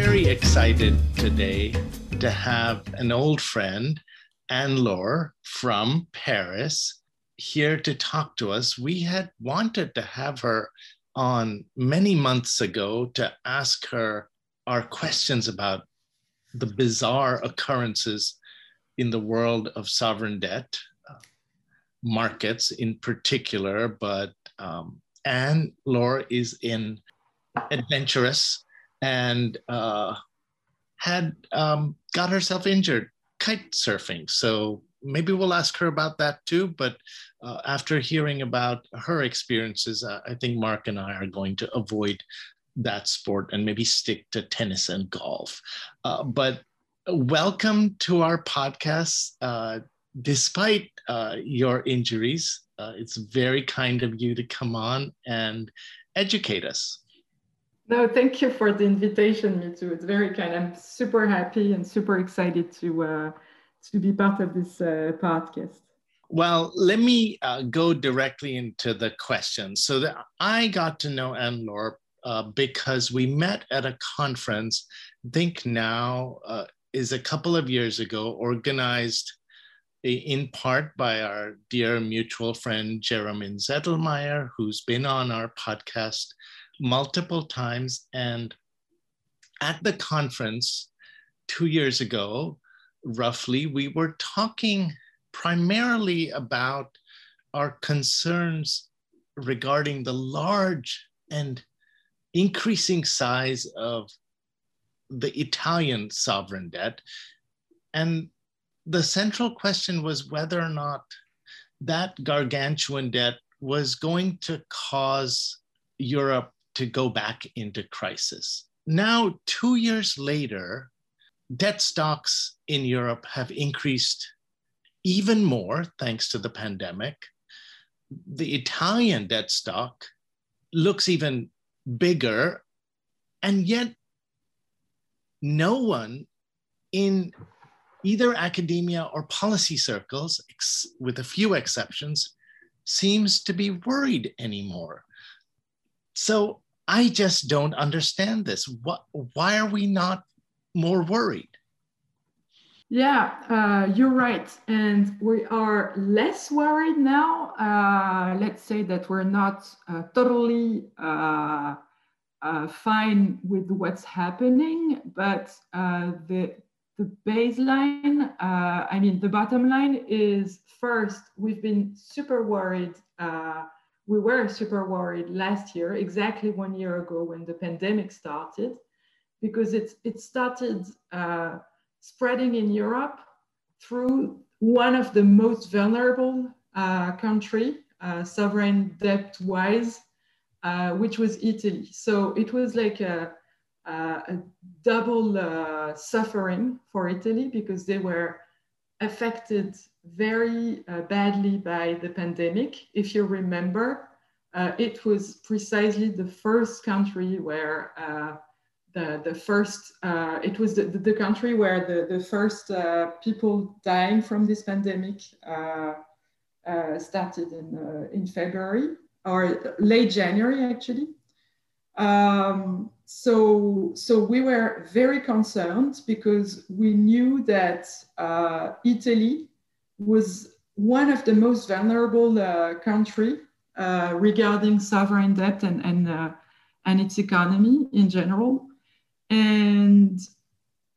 very excited today to have an old friend, Anne Laure from Paris, here to talk to us. We had wanted to have her on many months ago to ask her our questions about the bizarre occurrences in the world of sovereign debt, uh, markets in particular, but um, Anne Laure is in adventurous and uh, had um, got herself injured kite surfing. So maybe we'll ask her about that too. But uh, after hearing about her experiences, uh, I think Mark and I are going to avoid that sport and maybe stick to tennis and golf. Uh, but welcome to our podcast. Uh, despite uh, your injuries, uh, it's very kind of you to come on and educate us. No, thank you for the invitation, me too. It's very kind. I'm super happy and super excited to uh, to be part of this uh, podcast. Well, let me uh, go directly into the questions. So that I got to know Anne Laure uh, because we met at a conference. Think now uh, is a couple of years ago, organized in part by our dear mutual friend Jeromin Zettelmeyer, who's been on our podcast multiple times. And at the conference two years ago, roughly, we were talking primarily about our concerns regarding the large and increasing size of the Italian sovereign debt. And the central question was whether or not that gargantuan debt was going to cause Europe to go back into crisis. Now, two years later, debt stocks in Europe have increased even more thanks to the pandemic. The Italian debt stock looks even bigger, and yet no one in either academia or policy circles, with a few exceptions, seems to be worried anymore. So I just don't understand this. What, why are we not more worried? Yeah, uh, you're right. And we are less worried now. Uh, let's say that we're not uh, totally uh, uh, fine with what's happening, but uh, the, the baseline, I mean, the bottom line is first, we've been super worried we were super worried last year, exactly one year ago when the pandemic started, because it, it started uh, spreading in Europe through one of the most vulnerable uh, country, uh, sovereign debt-wise, uh, which was Italy. So it was like a, a, a double uh, suffering for Italy because they were affected very uh, badly by the pandemic. If you remember, uh, it was precisely the first country where uh, the, the first, uh, it was the, the, country where the, the first uh, people dying from this pandemic uh, started in, in February or late January, actually. Um, so, so we were very concerned because we knew that uh, Italy was one of the most vulnerable uh, country uh, regarding sovereign debt and, and, uh, and its economy in general. And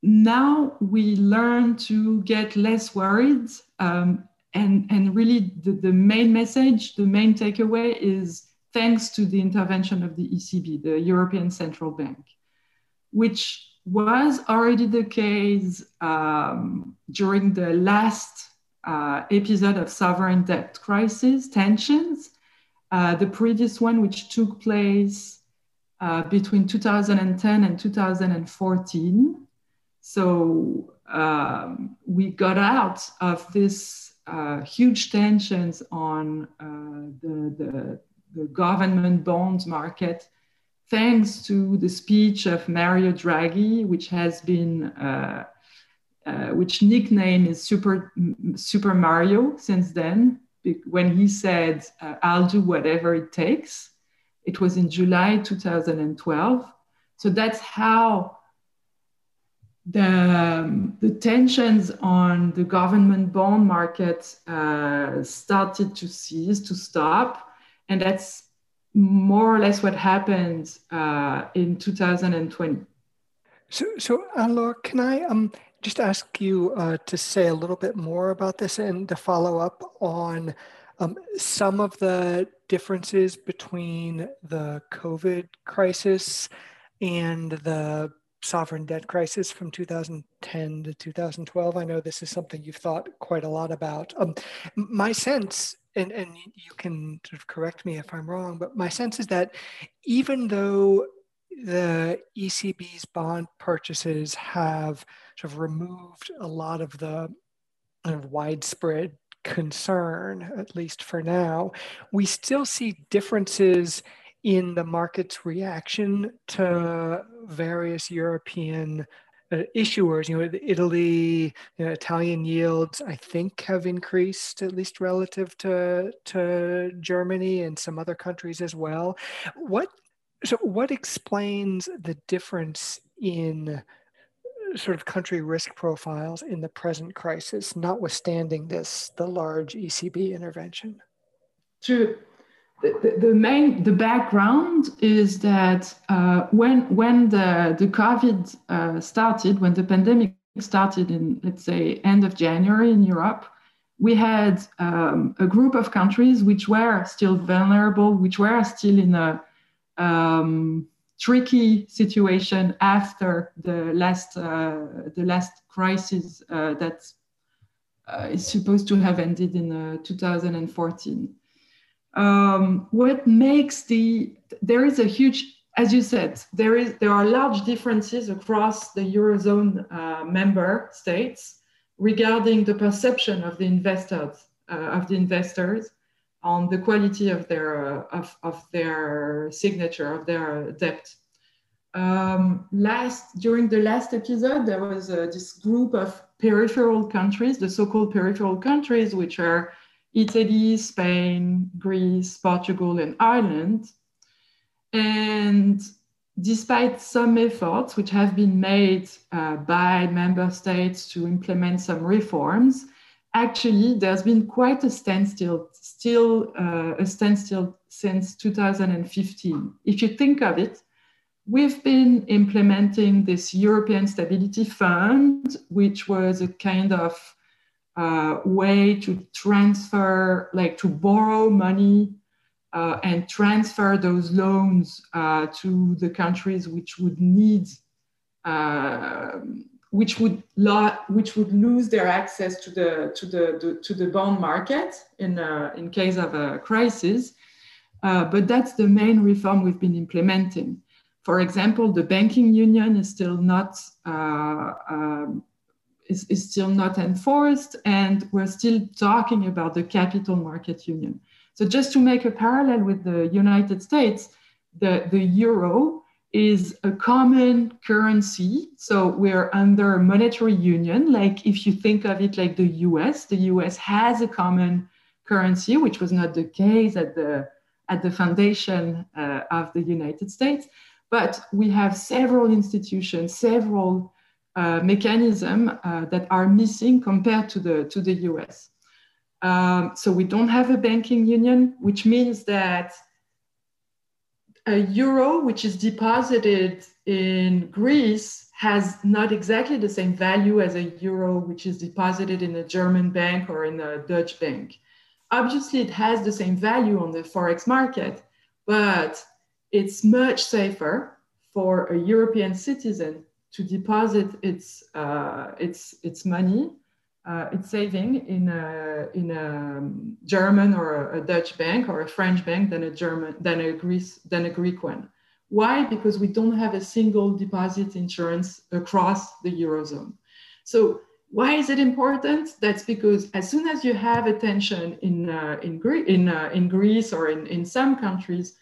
now we learn to get less worried. Um, and, and really, the, the main message, the main takeaway is thanks to the intervention of the ECB, the European Central Bank, which was already the case um, during the last uh, episode of sovereign debt crisis tensions. Uh, the previous one, which took place uh, between 2010 and 2014. So um, we got out of this uh, huge tensions on uh, the, the the government bond market, thanks to the speech of Mario Draghi, which has been, uh, uh, which nickname is Super, Super Mario since then, when he said, uh, I'll do whatever it takes. It was in July 2012. So that's how the, um, the tensions on the government bond market uh, started to cease, to stop. And that's more or less what happened uh, in 2020. So, so Anne-Laure, can I um, just ask you uh, to say a little bit more about this and to follow up on um, some of the differences between the COVID crisis and the sovereign debt crisis from 2010 to 2012. I know this is something you've thought quite a lot about. Um, my sense, and, and you can sort of correct me if I'm wrong, but my sense is that even though the ECB's bond purchases have sort of removed a lot of the kind of widespread concern, at least for now, we still see differences in the market's reaction to various European uh, issuers. You know, Italy, you know, Italian yields, I think, have increased at least relative to to Germany and some other countries as well. What so what explains the difference in sort of country risk profiles in the present crisis, notwithstanding this, the large ECB intervention? True. The, main the background is that uh, when when the the COVID uh, started, when the pandemic started in let's say end of January in Europe, we had um, a group of countries which were still vulnerable, which were still in a um, tricky situation after the last uh, the last crisis uh, that uh, is supposed to have ended in uh, 2014. Um, what makes the there is a huge as you said there is there are large differences across the eurozone uh, member states regarding the perception of the investors uh, of the investors on the quality of their of, of their signature of their debt. Um, last during the last episode, there was uh, this group of peripheral countries, the so-called peripheral countries, which are Italy, Spain, Greece, Portugal, and Ireland. And despite some efforts which have been made uh, by member states to implement some reforms, actually there's been quite a standstill, still uh, a standstill since 2015. If you think of it, We've been implementing this European Stability Fund, which was a kind of uh, way to transfer, like to borrow money uh, and transfer those loans uh, to the countries which would need, uh, which would lo- which would lose their access to the to the, the to the bond market in uh, in case of a crisis. Uh, but that's the main reform we've been implementing. For example, the banking union is still not uh, um, is, is still not enforced, and we're still talking about the capital market union. So just to make a parallel with the United States, the, the euro is a common currency. So we're under monetary union. Like if you think of it like the US, the US has a common currency, which was not the case at the at the foundation uh, of the United States. But we have several institutions, several uh, mechanisms uh, that are missing compared to the, to the US. Um, so we don't have a banking union, which means that a euro which is deposited in Greece has not exactly the same value as a euro which is deposited in a German bank or in a Dutch bank. Obviously, it has the same value on the forex market, but it's much safer for a European citizen to deposit its, uh, its, its money, uh, its saving in a, in a German or a Dutch bank or a French bank than a German, than a Greece, than a Greek one. Why? Because we don't have a single deposit insurance across the Eurozone. So why is it important? That's because as soon as you have a tension in, uh, in, Gre- in, uh, in Greece or in, in some countries,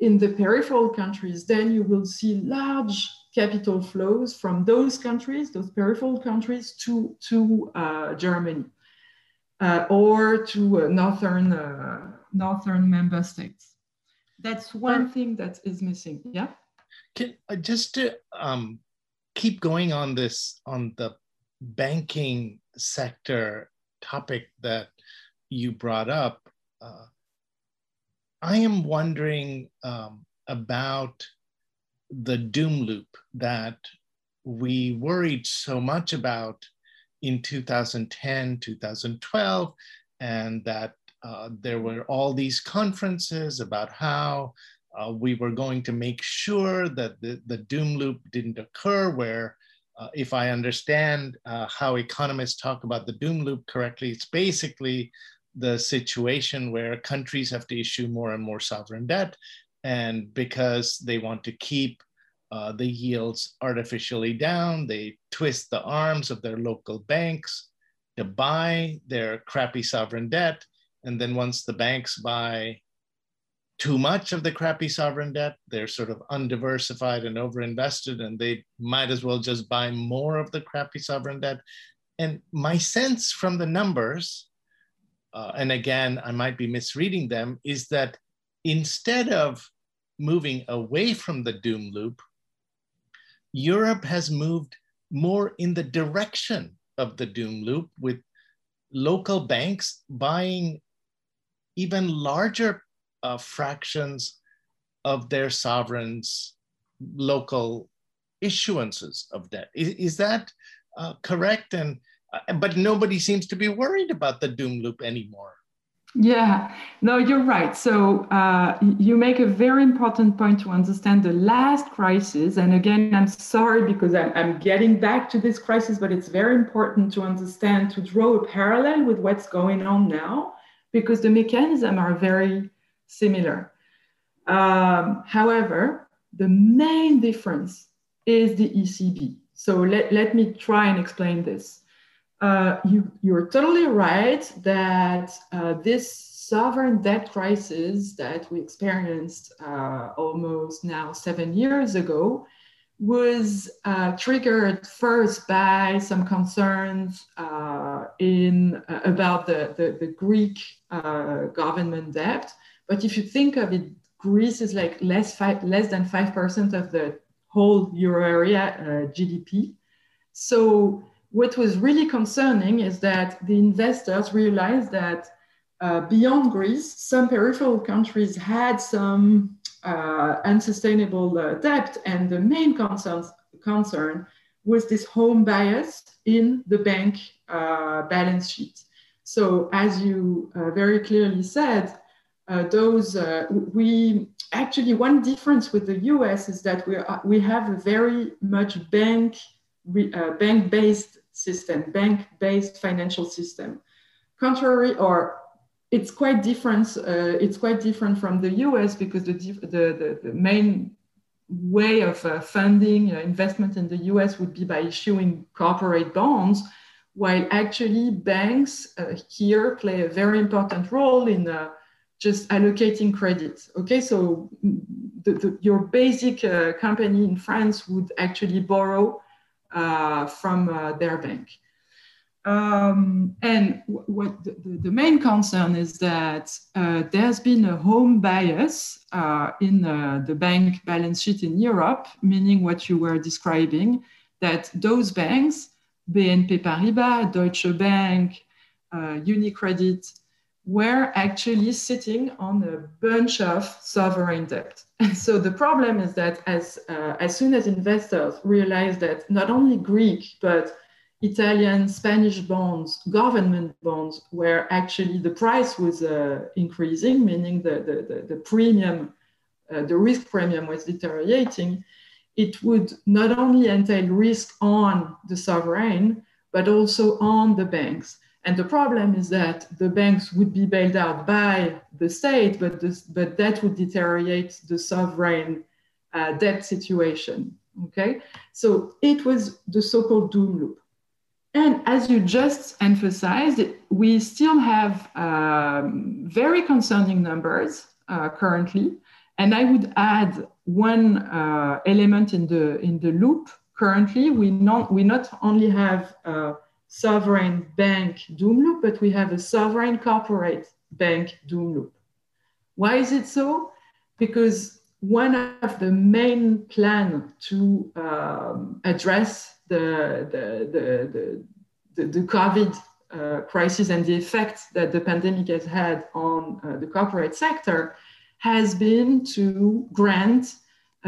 in the peripheral countries, then you will see large capital flows from those countries, those peripheral countries, to, to uh, Germany uh, or to uh, northern, uh, northern member states. That's one thing that is missing. Yeah. Can, uh, just to um, keep going on this on the banking sector topic that you brought up. Uh, I am wondering um, about the doom loop that we worried so much about in 2010, 2012, and that uh, there were all these conferences about how uh, we were going to make sure that the, the doom loop didn't occur, where, uh, if I understand uh, how economists talk about the doom loop correctly, it's basically the situation where countries have to issue more and more sovereign debt. And because they want to keep uh, the yields artificially down, they twist the arms of their local banks to buy their crappy sovereign debt. And then once the banks buy too much of the crappy sovereign debt, they're sort of undiversified and overinvested, and they might as well just buy more of the crappy sovereign debt. And my sense from the numbers uh, and again, I might be misreading them, is that instead of moving away from the doom loop, Europe has moved more in the direction of the doom loop with local banks buying even larger uh, fractions of their sovereigns' local issuances of debt. Is, is that uh, correct? And uh, but nobody seems to be worried about the doom loop anymore. Yeah, no, you're right. So uh, you make a very important point to understand the last crisis. And again, I'm sorry because I'm, getting back to this crisis, but it's very important to understand, to draw a parallel with what's going on now, because the mechanisms are very similar. Um, however, the main difference is the ECB. So let, let me try and explain this. Uh, you, you're totally right that uh, this sovereign debt crisis that we experienced uh, almost now seven years ago was uh, triggered first by some concerns uh, in about the, the, the Greek government debt. But if you think of it, Greece is like less, five, less than 5% of the whole euro area GDP. So what was really concerning is that the investors realized that uh, beyond Greece, some peripheral countries had some uh, unsustainable uh, debt, and the main concerns, concern was this home bias in the bank uh, balance sheet. So, as you uh, very clearly said, uh, those we actually one difference with the U.S. is that we are, we have a very much bank bank based system, bank-based financial system. Contrary, or it's quite different. Uh, it's quite different from the U.S. because the the, the, the main way of uh, funding uh, investment in the U.S. would be by issuing corporate bonds, while actually banks uh, here play a very important role in uh, just allocating credit. Okay, so the, the, your basic uh, company in France would actually borrow from uh, their bank. Um, and what the, the, main concern is that uh, there's been a home bias uh, in uh, the bank balance sheet in Europe, meaning what you were describing, that those banks, BNP Paribas, Deutsche Bank, uh, Unicredit, were actually sitting on a bunch of sovereign debt. So the problem is that as, uh, as soon as investors realize that not only Greek, but Italian, Spanish bonds, government bonds, where actually the price was uh, increasing, meaning the, the, the, the premium, uh, the risk premium was deteriorating, it would not only entail risk on the sovereign, but also on the banks. And the problem is that the banks would be bailed out by the state, but, this, but that would deteriorate the sovereign uh, debt situation. Okay, so it was the so-called doom loop. And as you just emphasized, we still have um, very concerning numbers uh, currently. And I would add one uh, element in the in the loop. Currently, we not we not only have uh, sovereign bank doom loop, but we have a sovereign corporate bank doom loop. Why is it so? Because one of the main plan to um, address the, the, the, the, the COVID uh, crisis and the effect that the pandemic has had on uh, the corporate sector has been to grant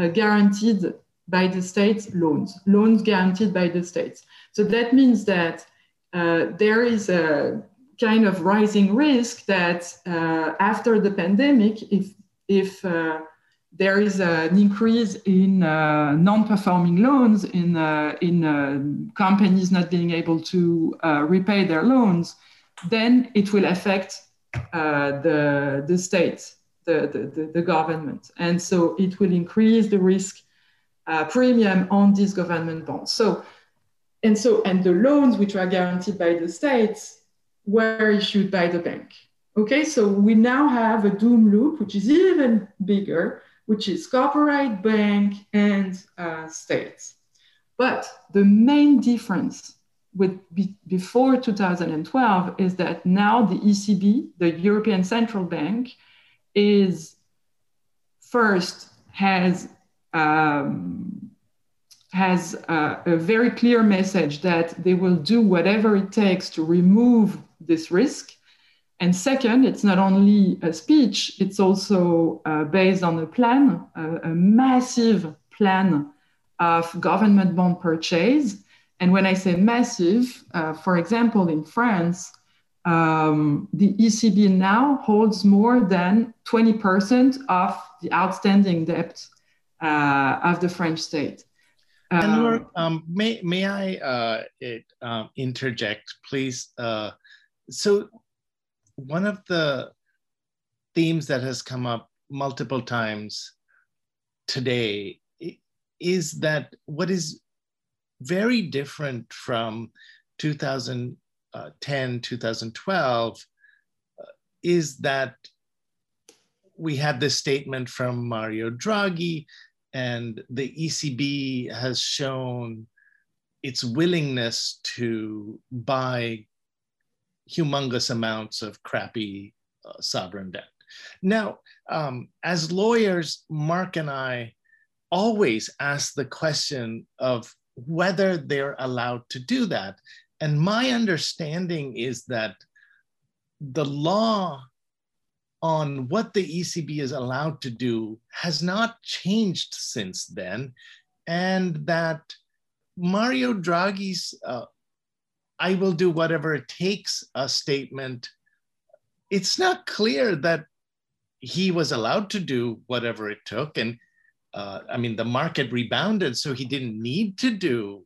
guaranteed by the states loans, loans guaranteed by the states. So that means that uh, there is a kind of rising risk that uh, after the pandemic, if, if uh, there is an increase in uh, non-performing loans, in, uh, in uh, companies not being able to repay their loans, then it will affect the, the state, the, the, the, government. And so it will increase the risk premium on these government bonds. So and so, and the loans which are guaranteed by the states were issued by the bank. Okay, so we now have a doom loop, which is even bigger, which is corporate, bank, and uh, states. But the main difference with be, before 2012 is that now the ECB, the European Central Bank, is first has um, has a, a very clear message that they will do whatever it takes to remove this risk. And second, it's not only a speech, it's also uh, based on a plan, a, a, massive plan of government bond purchase. And when I say massive, uh, for example, in France, um, the ECB now holds more than 20% of the outstanding debt uh, of the French state. Anne-Laure, um, um, may may I uh, it, um, interject, please? Uh, so, one of the themes that has come up multiple times today is that what is very different from 2010, 2012 uh, is that we had this statement from Mario Draghi and the ECB has shown its willingness to buy humongous amounts of crappy uh, sovereign debt. Now, um, as lawyers, Mark and I always ask the question of whether they're allowed to do that. And my understanding is that the law on what the ECB is allowed to do has not changed since then, and that Mario Draghi's uh, I will do whatever it takes a statement, it's not clear that he was allowed to do whatever it took. And uh, I mean, the market rebounded, so he didn't need to do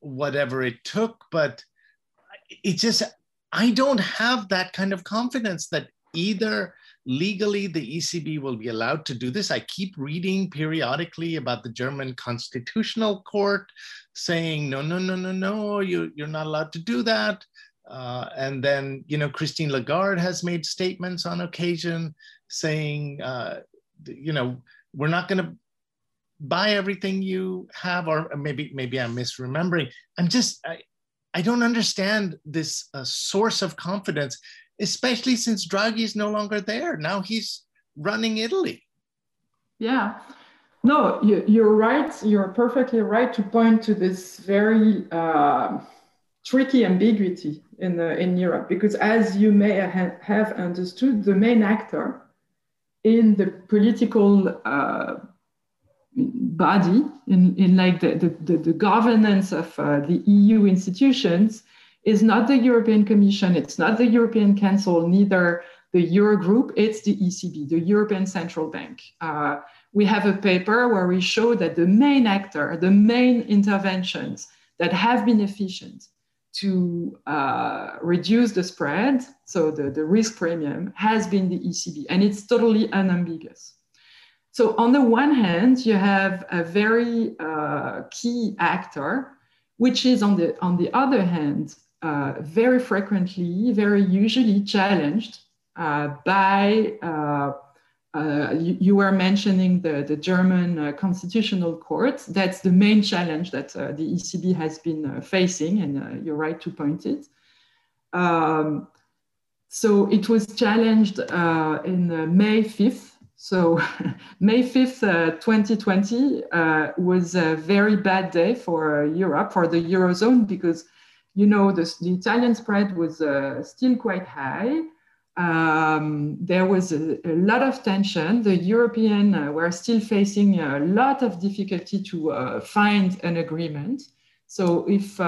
whatever it took. But it just, I don't have that kind of confidence that either legally the ECB will be allowed to do this. I keep reading periodically about the German Constitutional Court saying, no, no, no, no, no, you, you're not allowed to do that. Uh, and then, you know, Christine Lagarde has made statements on occasion saying, uh, you know, we're not going to buy everything you have, or maybe maybe I'm misremembering. I'm just I, I don't understand this uh, source of confidence especially since Draghi is no longer there. Now he's running Italy. Yeah. No, you, are right. You're perfectly right to point to this very uh, tricky ambiguity in, the, in Europe, because as you may ha- have understood, the main actor in the political uh, body, in, in like the, the, the governance of uh, the EU institutions, is not the European Commission, it's not the European Council, neither the Eurogroup, it's the ECB, the European Central Bank. Uh, we have a paper where we show that the main actor, the main interventions that have been efficient to uh, reduce the spread, so the, the risk premium, has been the ECB, and it's totally unambiguous. So, on the one hand, you have a very uh, key actor, which is on the, on the other hand, uh, very frequently, very usually challenged uh, by, uh, uh you, you, were mentioning the, the German uh, Constitutional Court. That's the main challenge that the ECB has been facing, and you're right to point it. Um, so it was challenged in May 5th, So May 5th, uh, 2020 uh, was a very bad day for uh, Europe, for the Eurozone, because, you know, the, the Italian spread was uh, still quite high. Um, there was a, a, lot of tension. The European uh, were still facing a lot of difficulty to uh, find an agreement. So if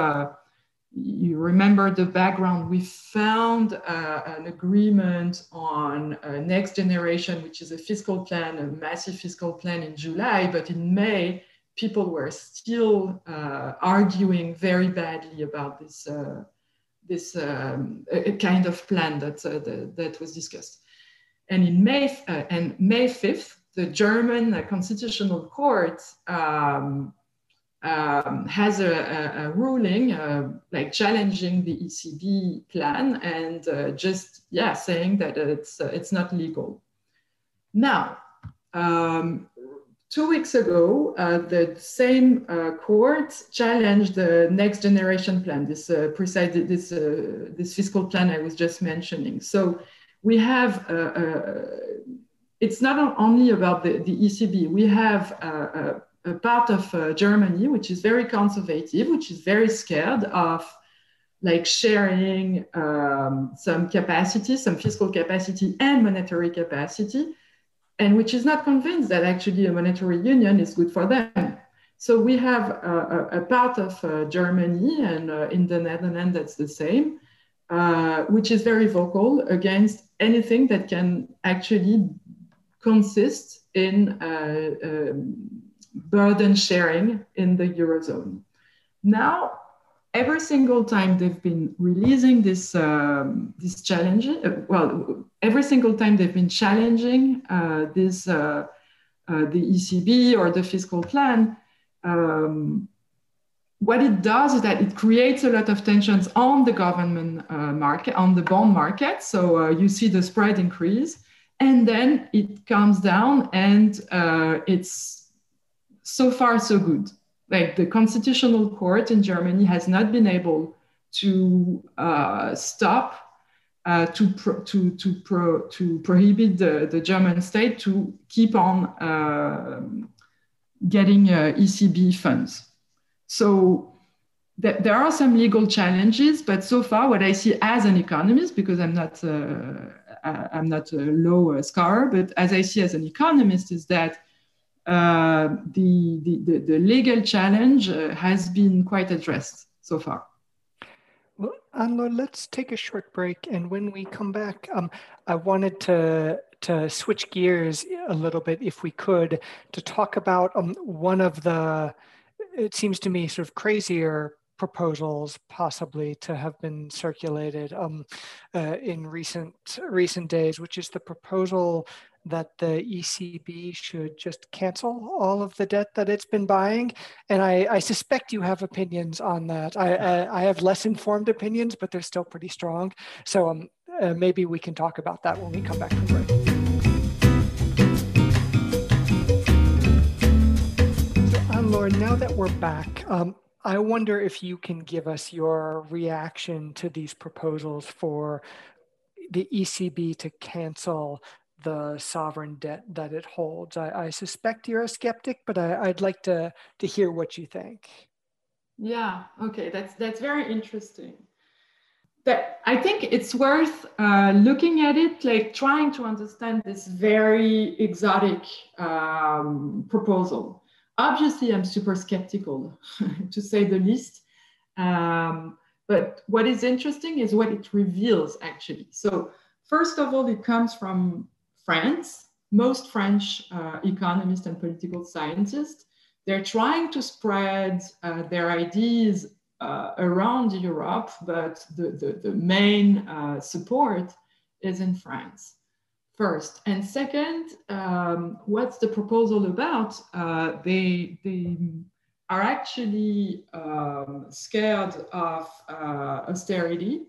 you remember the background, we found uh, an agreement on uh, next generation, which is a fiscal plan, a massive fiscal plan in July, but in May, people were still uh, arguing very badly about this, uh, this um, kind of plan that, uh, the, that was discussed. And in May, uh, and May 5th, the German Constitutional Court um, um, has a, a, a ruling uh, like challenging the ECB plan and uh, just yeah saying that it's uh, it's not legal. Now, um, two weeks ago, uh, the same uh, court challenged the next generation plan, this uh, precise this this fiscal plan I was just mentioning. So we have. it's not only about the, the ECB. We have a part of uh, Germany which is very conservative, which is very scared of like sharing um, some capacity, some fiscal capacity and monetary capacity, and which is not convinced that actually a monetary union is good for them. So we have a, a, a part of uh, Germany and uh, in the Netherlands that's the same, uh, which is very vocal against anything that can actually consist in uh, um, burden sharing in the Eurozone. Now, every single time they've been releasing this, um, this challenge, uh, well, every single time they've been challenging uh, this, uh, uh the ECB or the fiscal plan, um, what it does is that it creates a lot of tensions on the government uh, market, on the bond market. So uh, you see the spread increase, and then it comes down and it's so far so good. Like the constitutional court in Germany has not been able to uh, stop uh, to, pro, to, to, pro, to prohibit the, the German state to keep on uh, getting uh, ECB funds. So th there are some legal challenges, but so far what I see as an economist, because I'm not, uh, I'm not a law scholar, but as I see as an economist is that uh, the, the, the, legal challenge uh, has been quite addressed so far. Well, Anne-Laure, let's take a short break. And when we come back, um, I wanted to, to switch gears a little bit, if we could, to talk about um, one of the, it seems to me, sort of crazier proposals possibly to have been circulated um, uh, in recent recent days, which is the proposal that the ECB should just cancel all of the debt that it's been buying. And I, I suspect you have opinions on that. I, I, I, have less informed opinions, but they're still pretty strong. So um, uh, maybe we can talk about that when we come back from break. So, Anne-Laure, now that we're back, um, I wonder if you can give us your reaction to these proposals for the ECB to cancel the sovereign debt that it holds. I, I suspect you're a skeptic, but I, would like to, to hear what you think. Yeah, okay, that's, that's very interesting. But I think it's worth uh, looking at it, like trying to understand this very exotic um, proposal. Obviously, I'm super skeptical, to say the least. Um, but what is interesting is what it reveals, actually. So, first of all, it comes from France, most French uh, economists and political scientists, they're trying to spread uh, their ideas uh, around Europe, but the, the, the main uh, support is in France, first. And second, um, what's the proposal about? Uh, they, they are actually um, scared of uh, austerity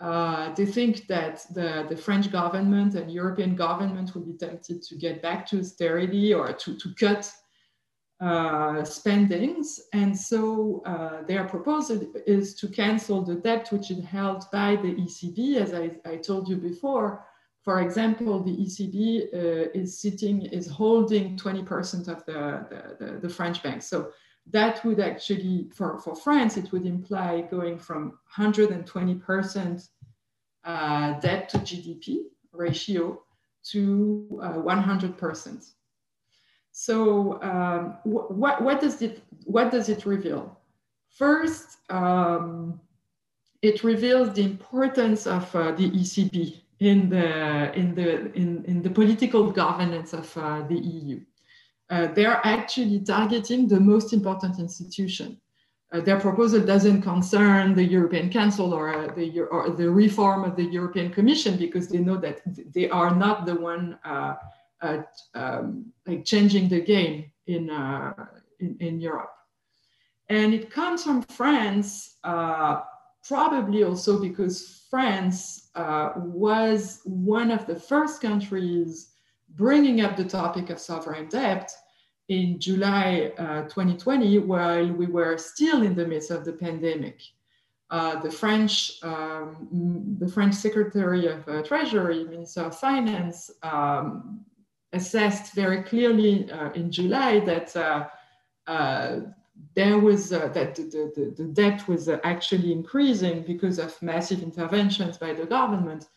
uh, they think that the, the French government and European government will be tempted to get back to austerity or to, to cut uh, spendings. And so uh, their proposal is to cancel the debt which is held by the ECB, as I, I told you before, For example, the ECB uh, is sitting, is holding 20% of the, the, the, the, French banks. So that would actually, for, for France, it would imply going from 120% uh, debt to GDP ratio to uh, 100%. So um, wh what, what, does it, what does it reveal? First, um, it reveals the importance of uh, the ECB in the, in, the, in, in the political governance of uh, the EU. Uh, they're actually targeting the most important institution. Uh, their proposal doesn't concern the European Council or, uh, the, or the reform of the European Commission because they know that they are not the one uh, um, like changing the game in, in, in, Europe. And it comes from France probably also because France uh, was one of the first countries bringing up the topic of sovereign debt in July uh, 2020 while we were still in the midst of the pandemic. Uh, the French, um, the French Secretary of uh, Treasury, Minister of Finance, um, assessed very clearly uh, in July that uh, there was uh, that the, the, the, debt was uh, actually increasing because of massive interventions by the government,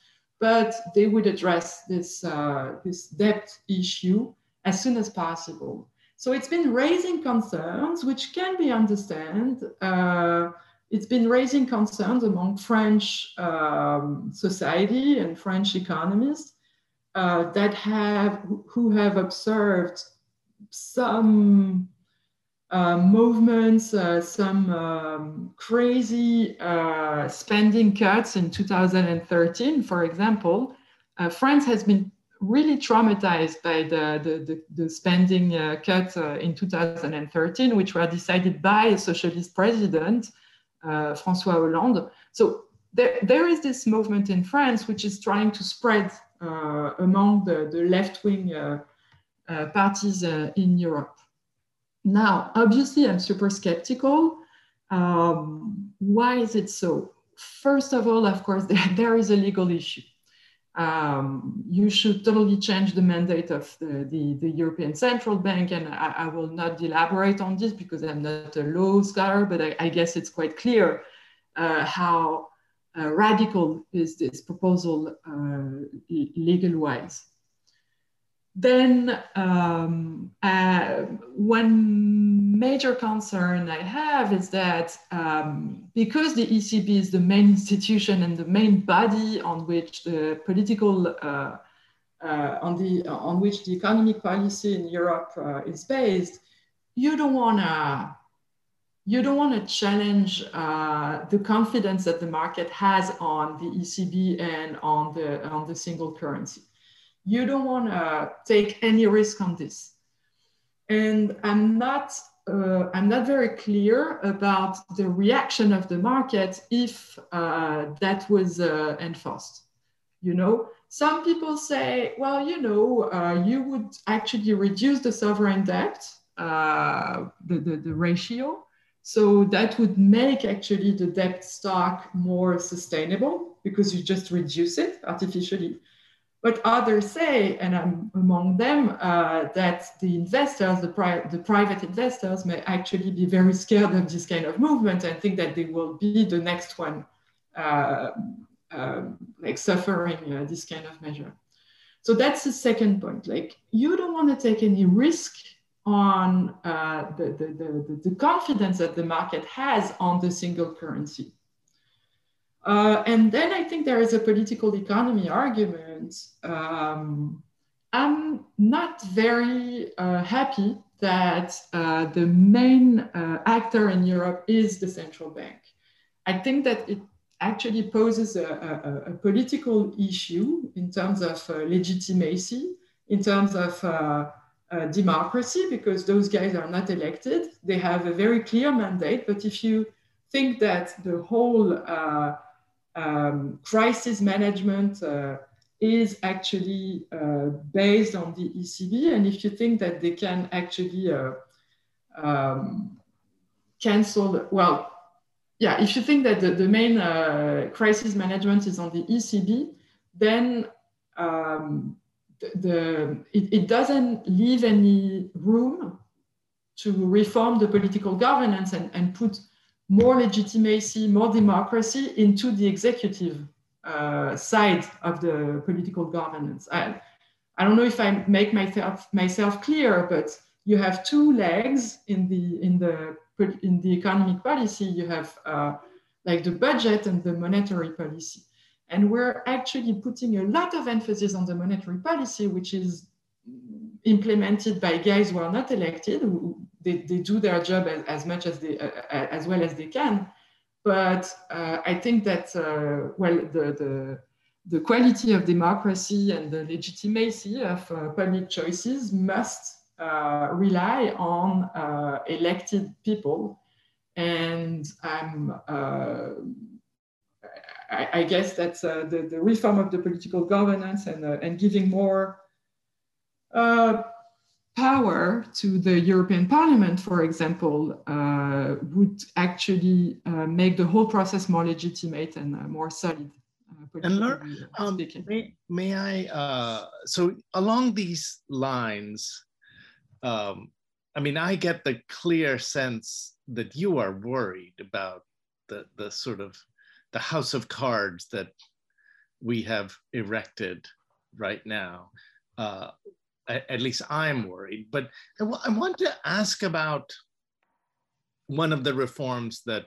but they would address this, uh, this debt issue as soon as possible. So it's been raising concerns, which can be understood. Uh, it's been raising concerns among French um, society and French economists uh, that have who have observed some uh, movements, uh, some um, crazy uh, spending cuts in 2013, for example, uh, France has been really traumatized by the, the, the, the spending uh, cut in 2013, which were decided by a socialist president, Francois Hollande. So there, there is this movement in France which is trying to spread among the, the left-wing parties in Europe. Now, obviously, I'm super skeptical. Um, why is it so? First of all, of course, there, there is a legal issue. Um, you should totally change the mandate of the, the, the European Central Bank. And I, I, will not elaborate on this because I'm not a law scholar, but I, I guess it's quite clear uh, how uh, radical is this proposal uh, legal wise. Then um, uh, one major concern I have is that um, because the ECB is the main institution and the main body on which the political uh, uh, on the on which the economic policy in Europe uh, is based, you don't want to you don't want to challenge uh, the confidence that the market has on the ECB and on the on the single currency you don't want to take any risk on this. And I'm not, uh, I'm not very clear about the reaction of the market if uh, that was uh, enforced. You know, some people say, well, you know, uh, you would actually reduce the sovereign debt, uh, the, the, the ratio. So that would make actually the debt stock more sustainable because you just reduce it artificially. But others say, and I'm among them, uh, that the investors, the, pri- the private investors, may actually be very scared of this kind of movement and think that they will be the next one, uh, uh, like suffering uh, this kind of measure. So that's the second point. Like you don't want to take any risk on uh, the, the, the, the confidence that the market has on the single currency. Uh, and then I think there is a political economy argument. Um, I'm not very uh, happy that uh, the main uh, actor in Europe is the central bank. I think that it actually poses a, a, a political issue in terms of uh, legitimacy, in terms of uh, democracy, because those guys are not elected. They have a very clear mandate, but if you think that the whole um, crisis management uh, is actually uh, based on the ECB. And if you think that they can actually uh, um, cancel, well, yeah, if you think that the, the main uh, crisis management is on the ECB, then um, the, the it, it, doesn't leave any room to reform the political governance and, and put more legitimacy, more democracy into the executive uh, side of the political governance. I, I don't know if I make myself myself clear, but you have two legs in the in the in the economic policy. You have uh, like the budget and the monetary policy, and we're actually putting a lot of emphasis on the monetary policy, which is implemented by guys who are not elected. Who, they, they do their job as, as much as they uh, uh as well as they can, but uh, I think that uh, well the the the quality of democracy and the legitimacy of uh, public choices must uh, rely on uh, elected people. And I'm, uh, I, I, guess that uh, the, the, reform of the political governance and, uh, and giving more power to the European Parliament, for example, would actually make the whole process more legitimate and more solid Anne-Laure, um, may, may I, uh, so along these lines, um, I mean, I get the clear sense that you are worried about the, the sort of the house of cards that we have erected right now. At, least I'm worried, but I, want to ask about one of the reforms that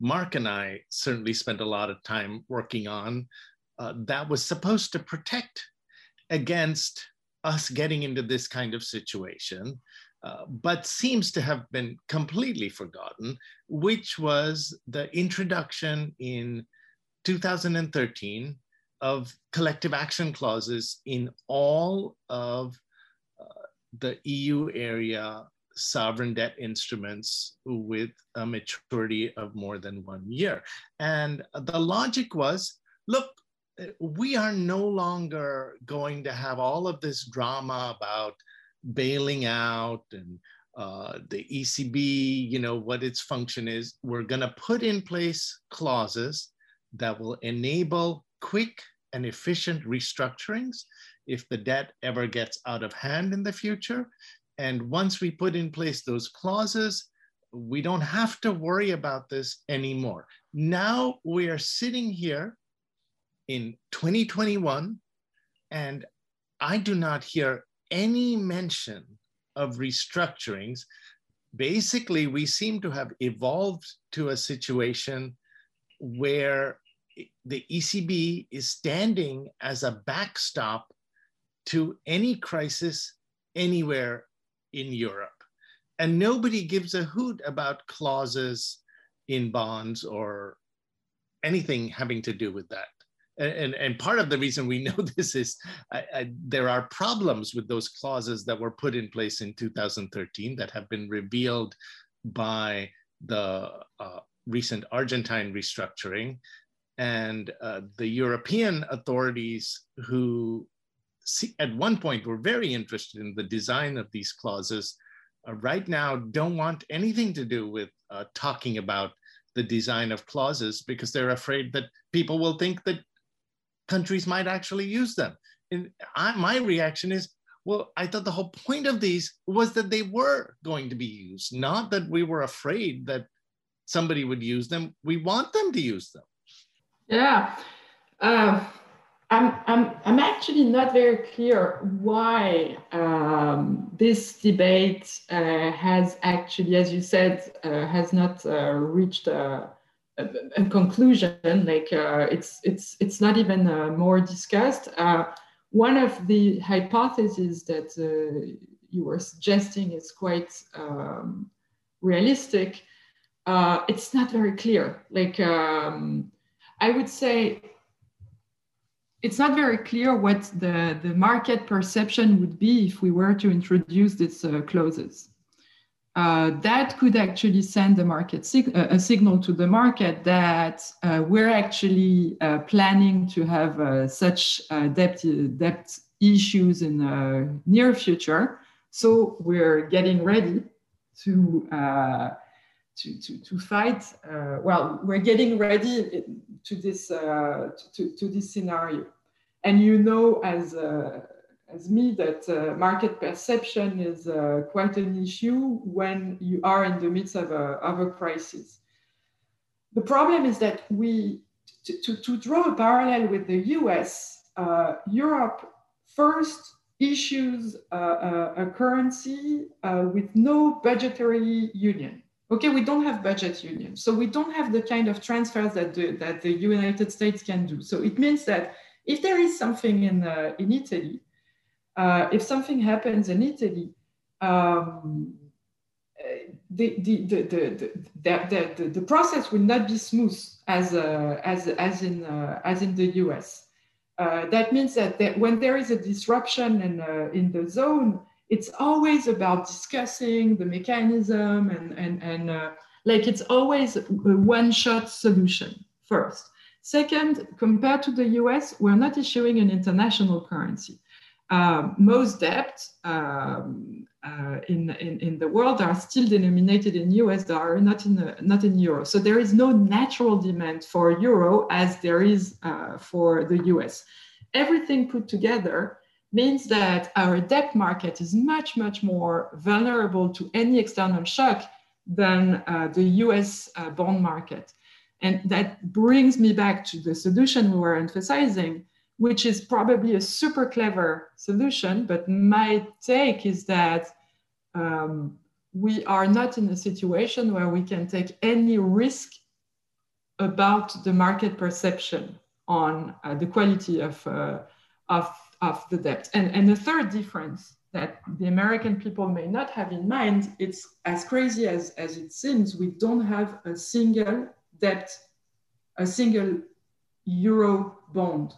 Mark and I certainly spent a lot of time working on uh, that was supposed to protect against us getting into this kind of situation, uh, but seems to have been completely forgotten, which was the introduction in 2013 of collective action clauses in all of the EU area sovereign debt instruments with a maturity of more than one year. And the logic was, look, we are no longer going to have all of this drama about bailing out and uh, the ECB, you know, what its function is. We're going to put in place clauses that will enable quick and efficient restructurings if the debt ever gets out of hand in the future. And once we put in place those clauses, we don't have to worry about this anymore. Now we are sitting here in 2021, and I do not hear any mention of restructurings. Basically, we seem to have evolved to a situation where the ECB is standing as a backstop to any crisis anywhere in Europe. And nobody gives a hoot about clauses in bonds or anything having to do with that. And, and part of the reason we know this is I, I, there are problems with those clauses that were put in place in 2013 that have been revealed by the uh, recent Argentine restructuring. And uh, the European authorities who at one point were very interested in the design of these clauses uh, right now don't want anything to do with uh, talking about the design of clauses because they're afraid that people will think that countries might actually use them. And I, my reaction is, well, I thought the whole point of these was that they were going to be used, not that we were afraid that somebody would use them. We want them to use them. Yeah. Uh, I'm, I'm, I'm actually not very clear why um, this debate uh, has actually, as you said, uh, has not uh, reached a, a, a, conclusion. Like uh, it's, it's, it's not even uh, more discussed. Uh, one of the hypotheses that you were suggesting is quite um, realistic. it's not very clear. Like um, I would say it's not very clear what the, the market perception would be if we were to introduce these uh, clauses. Uh, that could actually send the market sig uh, a signal to the market that uh, we're actually uh, planning to have uh, such debt, debt issues in the near future. So we're getting ready to to, to, to fight. Well, we're getting ready to this, uh, to, to this scenario. And you know, as uh, as me, that uh, market perception is uh, quite an issue when you are in the midst of a, of a crisis. The problem is that we, to, to, to draw a parallel with the US, uh, Europe first issues a, currency uh, with no budgetary union. Okay, we don't have budget union. So we don't have the kind of transfers that the, that the United States can do. So it means that if there is something in, uh, in Italy, uh, if something happens in Italy, um, the, the, the, the, the, the, the, process will not be smooth as, uh, as, as, in, uh, as in the US. Uh, that means that, that, when there is a disruption in, uh, in the zone, it's always about discussing the mechanism and, and, and uh, like it's always a one-shot solution first. Second, compared to the US, we're not issuing an international currency. Um, most debt um, uh, in, in, in, the world are still denominated in US dollar, not in, uh, not in euro. So there is no natural demand for euro as there is uh, for the US. Everything put together means that our debt market is much, much more vulnerable to any external shock than uh, the US uh, bond market. And that brings me back to the solution we were emphasizing, which is probably a super clever solution. But my take is that um, we are not in a situation where we can take any risk about the market perception on uh, the quality of, uh, of, of the debt. And, and the third difference that the American people may not have in mind, it's as crazy as, as it seems, we don't have a single debt, a single euro bond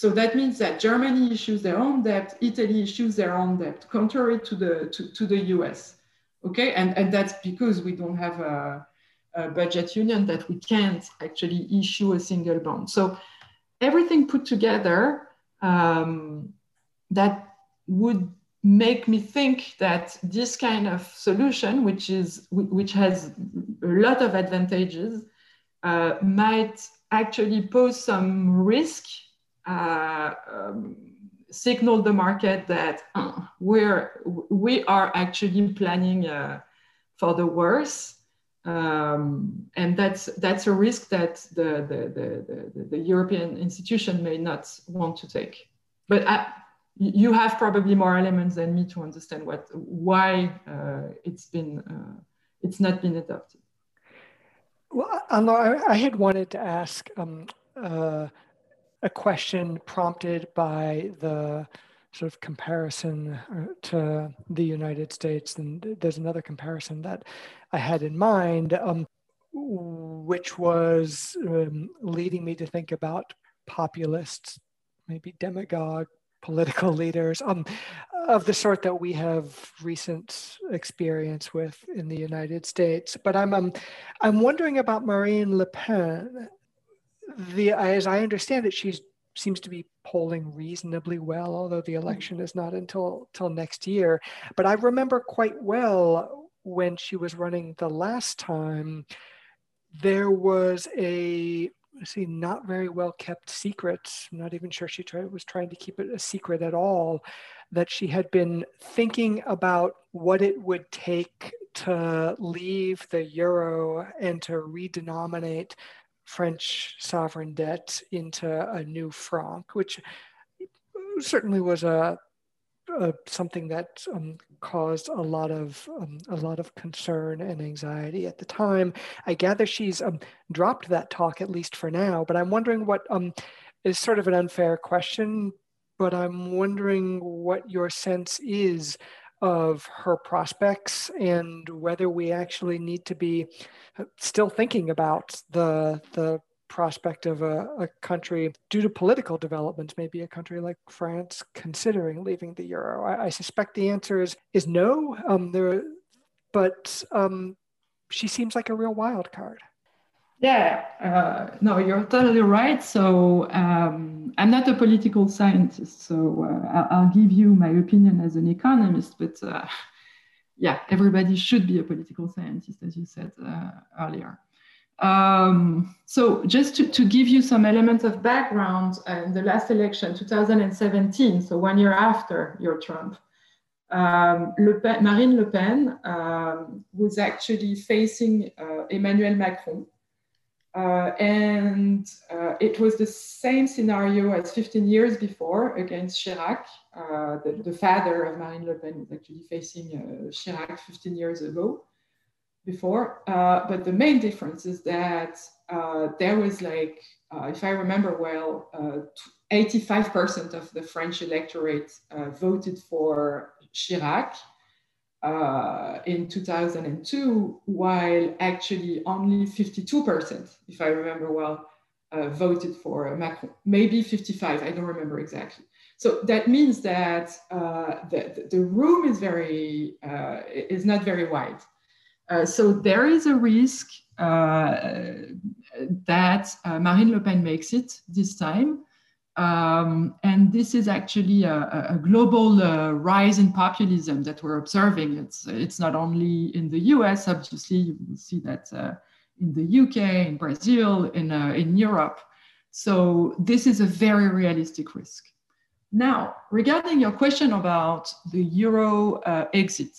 so that means that Germany issues their own debt, Italy issues their own debt, contrary to the, to, to the US. Okay, and, and that's because we don't have a, a budget union that we can't actually issue a single bond. So everything put together um, that would make me think that this kind of solution, which is which has a lot of advantages, uh, might actually pose some risk uh, um, signal the market that uh, we're we are actually planning uh, for the worst um, and that's that's a risk that the the, the, the, European institution may not want to take. But I, you have probably more elements than me to understand what why uh, it's been uh, it's not been adopted. Well, I, I had wanted to ask um, uh, a question prompted by the sort of comparison uh, to the United States. And there's another comparison that I had in mind, um, which was um, leading me to think about populists, maybe demagogue political leaders um, of the sort that we have recent experience with in the United States. But I'm um, I'm wondering about Marine Le Pen the as I understand it, she seems to be polling reasonably well, although the mm. election is not until till next year. But I remember quite well when she was running the last time, there was a see not very well kept secret. I'm not even sure she tried, was trying to keep it a secret at all. That she had been thinking about what it would take to leave the euro and to redenominate French sovereign debt into a new franc, which certainly was a, a something that um, caused a lot of um, a lot of concern and anxiety at the time. I gather she's um, dropped that talk at least for now, but I'm wondering what um, is sort of an unfair question, but I'm wondering what your sense is of her prospects and whether we actually need to be uh, still thinking about the the prospect of a, a, country due to political developments, maybe a country like France considering leaving the euro? I, I suspect the answer is is no. Um, there, but um, she seems like a real wild card. Yeah, uh, no, you're totally right. So um, I'm not a political scientist, so uh, I'll give you my opinion as an economist. But uh, yeah, everybody should be a political scientist, as you said uh, earlier. Um, so just to, to give you some elements of background, uh, in the last election, 2017, so one year after your Trump, um, Le Pen, Marine Le Pen um, was actually facing uh, Emmanuel Macron. Uh, and uh, it was the same scenario as 15 years before against Chirac. Uh, the, the, father of Marine Le Pen was actually facing uh, Chirac 15 years ago before. Uh, but the main difference is that uh, there was like, if I remember well, 85% uh, of the French electorate voted for Chirac uh, in 2002, while actually only 52%, if I remember well, voted for Macron. Maybe 55, I don't remember exactly. So that means that the, the room is very is not very wide. Uh, so there is a risk uh, that uh, Marine Le Pen makes it this time. Um, and this is actually a, a global uh, rise in populism that we're observing. It's, it's not only in the US, obviously, you will see that uh, in the UK, in Brazil, in, uh, in Europe. So this is a very realistic risk. Now, regarding your question about the euro exit,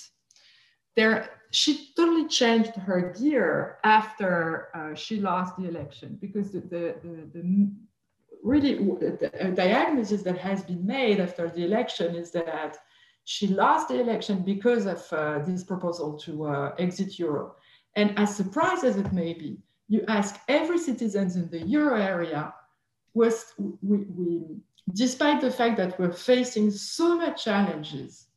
there, she totally changed her gear after uh, she lost the election because the, the, the, the really a diagnosis that has been made after the election is that she lost the election because of uh, this proposal to uh, exit euro. And as surprised as it may be, you ask every citizen in the euro area, was we, we, despite the fact that we're facing so much challenges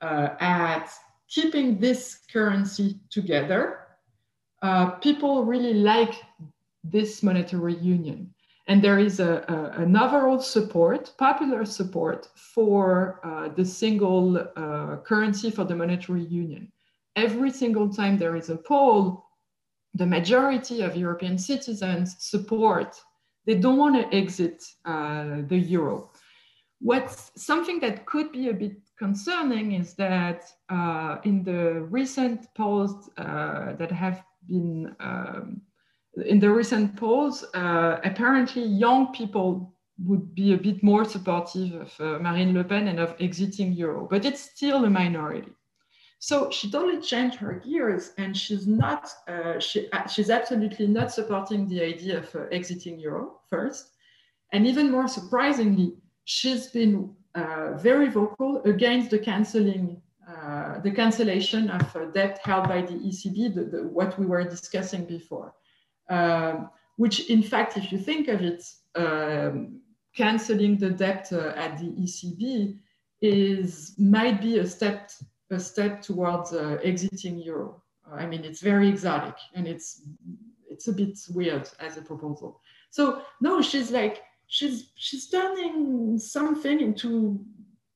uh, at keeping this currency together, uh, people really like this monetary union. And there is a, a an overall support, popular support for uh, the single uh, currency for the monetary union. Every single time there is a poll, the majority of European citizens support. They don't want to exit uh, the euro. What's something that could be a bit concerning is that uh, in the recent polls uh, that have been um, in the recent polls, uh, apparently young people would be a bit more supportive of uh, Marine Le Pen and of exiting euro, but it's still a minority. So she totally changed her gears, and she's not. Uh, she, uh, she's absolutely not supporting the idea of exiting euro first, and even more surprisingly, she's been uh, very vocal against the canceling, uh, the cancellation of uh, debt held by the ECB, the, the, what we were discussing before. Um, which, in fact, if you think of it, um, canceling the debt uh, at the ECB is might be a step a step towards uh, exiting euro. I mean, it's very exotic and it's it's a bit weird as a proposal. So no, she's like she's she's turning something into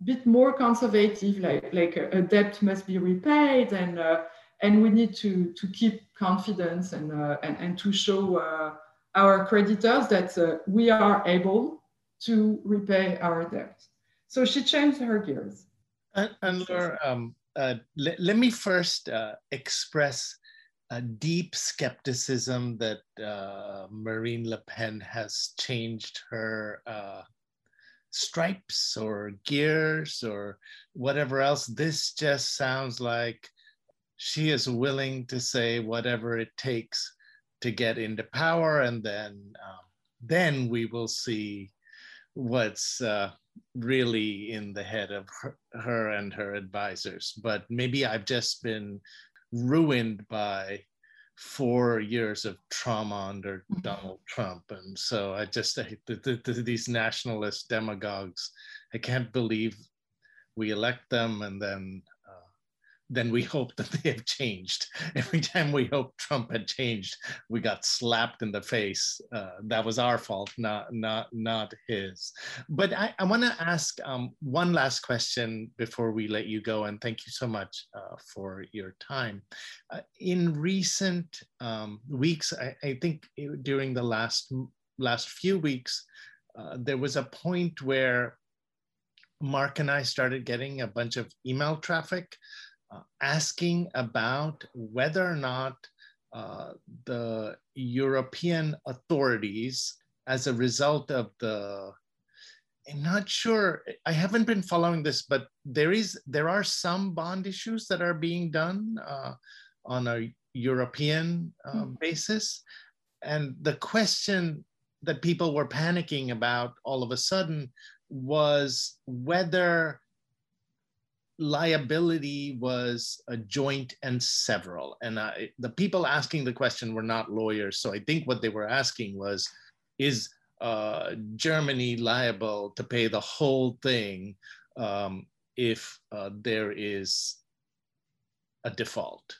a bit more conservative, like like a, a debt must be repaid, and uh, and we need to to keep confidence and uh, and, and to show uh, our creditors that uh, we are able to repay our debt. So she changed her gears. And, Anne-Laure, um, uh, let, let me first uh, express a deep skepticism that uh, Marine Le Pen has changed her stripes or gears or whatever else. This just sounds like she is willing to say whatever it takes to get into power, and then um, then we will see what's uh, really in the head of her, her and her advisors. But maybe I've just been ruined by four years of trauma under mm-hmm. Donald Trump. And so I just, I, the, the, these nationalist demagogues, I can't believe we elect them and then then we hope that they have changed. Every time we hope Trump had changed, we got slapped in the face. Uh, that was our fault, not not not his. But I, I want to ask um, one last question before we let you go, and thank you so much uh, for your time. Uh, in recent um, weeks, I, I, think during the last last few weeks, uh, there was a point where Mark and I started getting a bunch of email traffic uh, asking about whether or not uh, the European authorities as a result of the I'm not sure. I haven't been following this, but there is there are some bond issues that are being done uh, on a European mm. basis, and the question that people were panicking about all of a sudden was whether liability was a joint and several. And I, the people asking the question were not lawyers, so I think what they were asking was, is uh, Germany liable to pay the whole thing um, if uh, there is a default?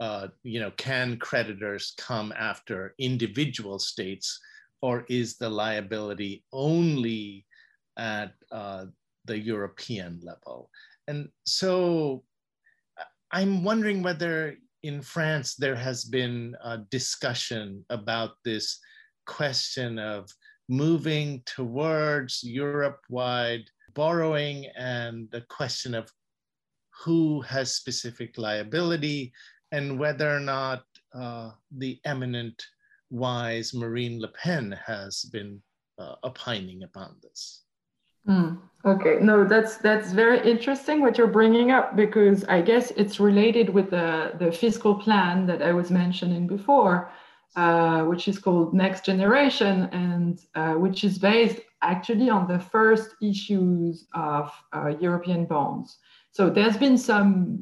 Uh, you know, can creditors come after individual states, or is the liability only at uh, the European level? And so I'm wondering whether in France there has been a discussion about this question of moving towards Europe-wide borrowing and the question of who has specific liability and whether or not uh, the eminent wise Marine Le Pen has been uh, opining upon this. Mm, okay, no, that's that's very interesting what you're bringing up because I guess it's related with the, the fiscal plan that I was mentioning before. Uh, which is called Next Generation, and uh, which is based actually on the first issues of uh, European bonds. So there's been some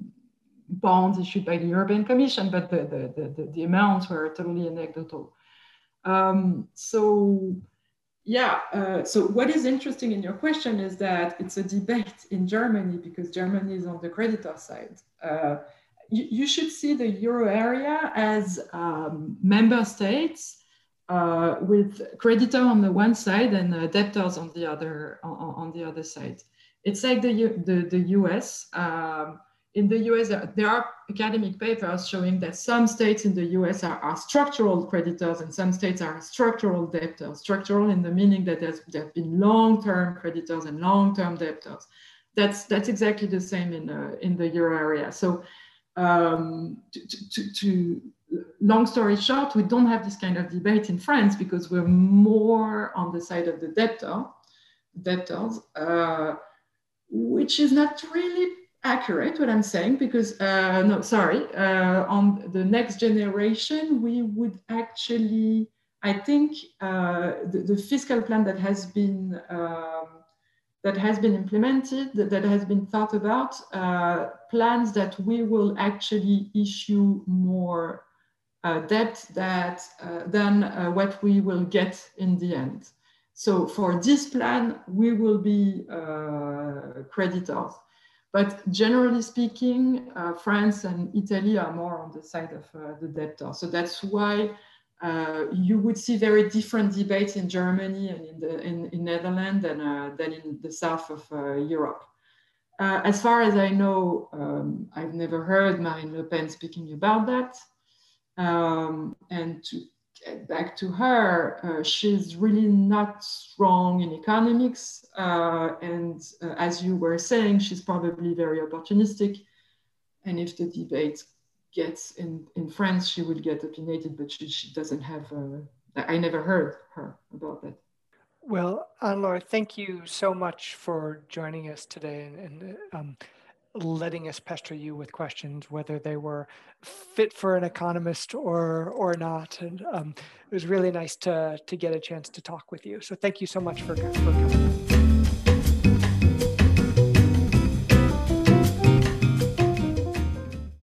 bonds issued by the European Commission, but the, the, the, the amounts were totally anecdotal. Um, so yeah, uh, so what is interesting in your question is that it's a debate in Germany because Germany is on the creditor side. Uh, you, you should see the euro area as um, member states uh, with creditor on the one side and uh, debtors on the other on, on, the other side. It's like the the, the US. Um, in the US, there are academic papers showing that some states in the US are, are, structural creditors and some states are structural debtors. Structural in the meaning that there's, there have been long-term creditors and long-term debtors. That's that's exactly the same in uh, in the euro area. So um, to, to, to, long story short, we don't have this kind of debate in France because we're more on the side of the debtor, debtors, uh, which is not really accurate what I'm saying because uh, no, sorry, uh, on the next generation, we would actually, I think uh, the, the, fiscal plan that has been um, that has been implemented, that, that has been thought about, uh, plans that we will actually issue more uh, debt that, uh, than what we will get in the end. So for this plan, we will be creditors. But generally speaking, uh, France and Italy are more on the side of the debtor. So that's why uh, you would see very different debates in Germany and in the in, in Netherlands than, uh, than in the south of uh, Europe. Uh, as far as I know, um, I've never heard Marine Le Pen speaking about that. Um, and to back to her, uh, she's really not strong in economics. Uh, and as you were saying, she's probably very opportunistic. And if the debate gets in, in France, she will get opinionated, but she, she doesn't have, uh, I never heard her about that. Well, Anne-Laure, thank you so much for joining us today and, and um, letting us pester you with questions, whether they were fit for an economist or or not. And um, it was really nice to to get a chance to talk with you. So thank you so much for, for coming.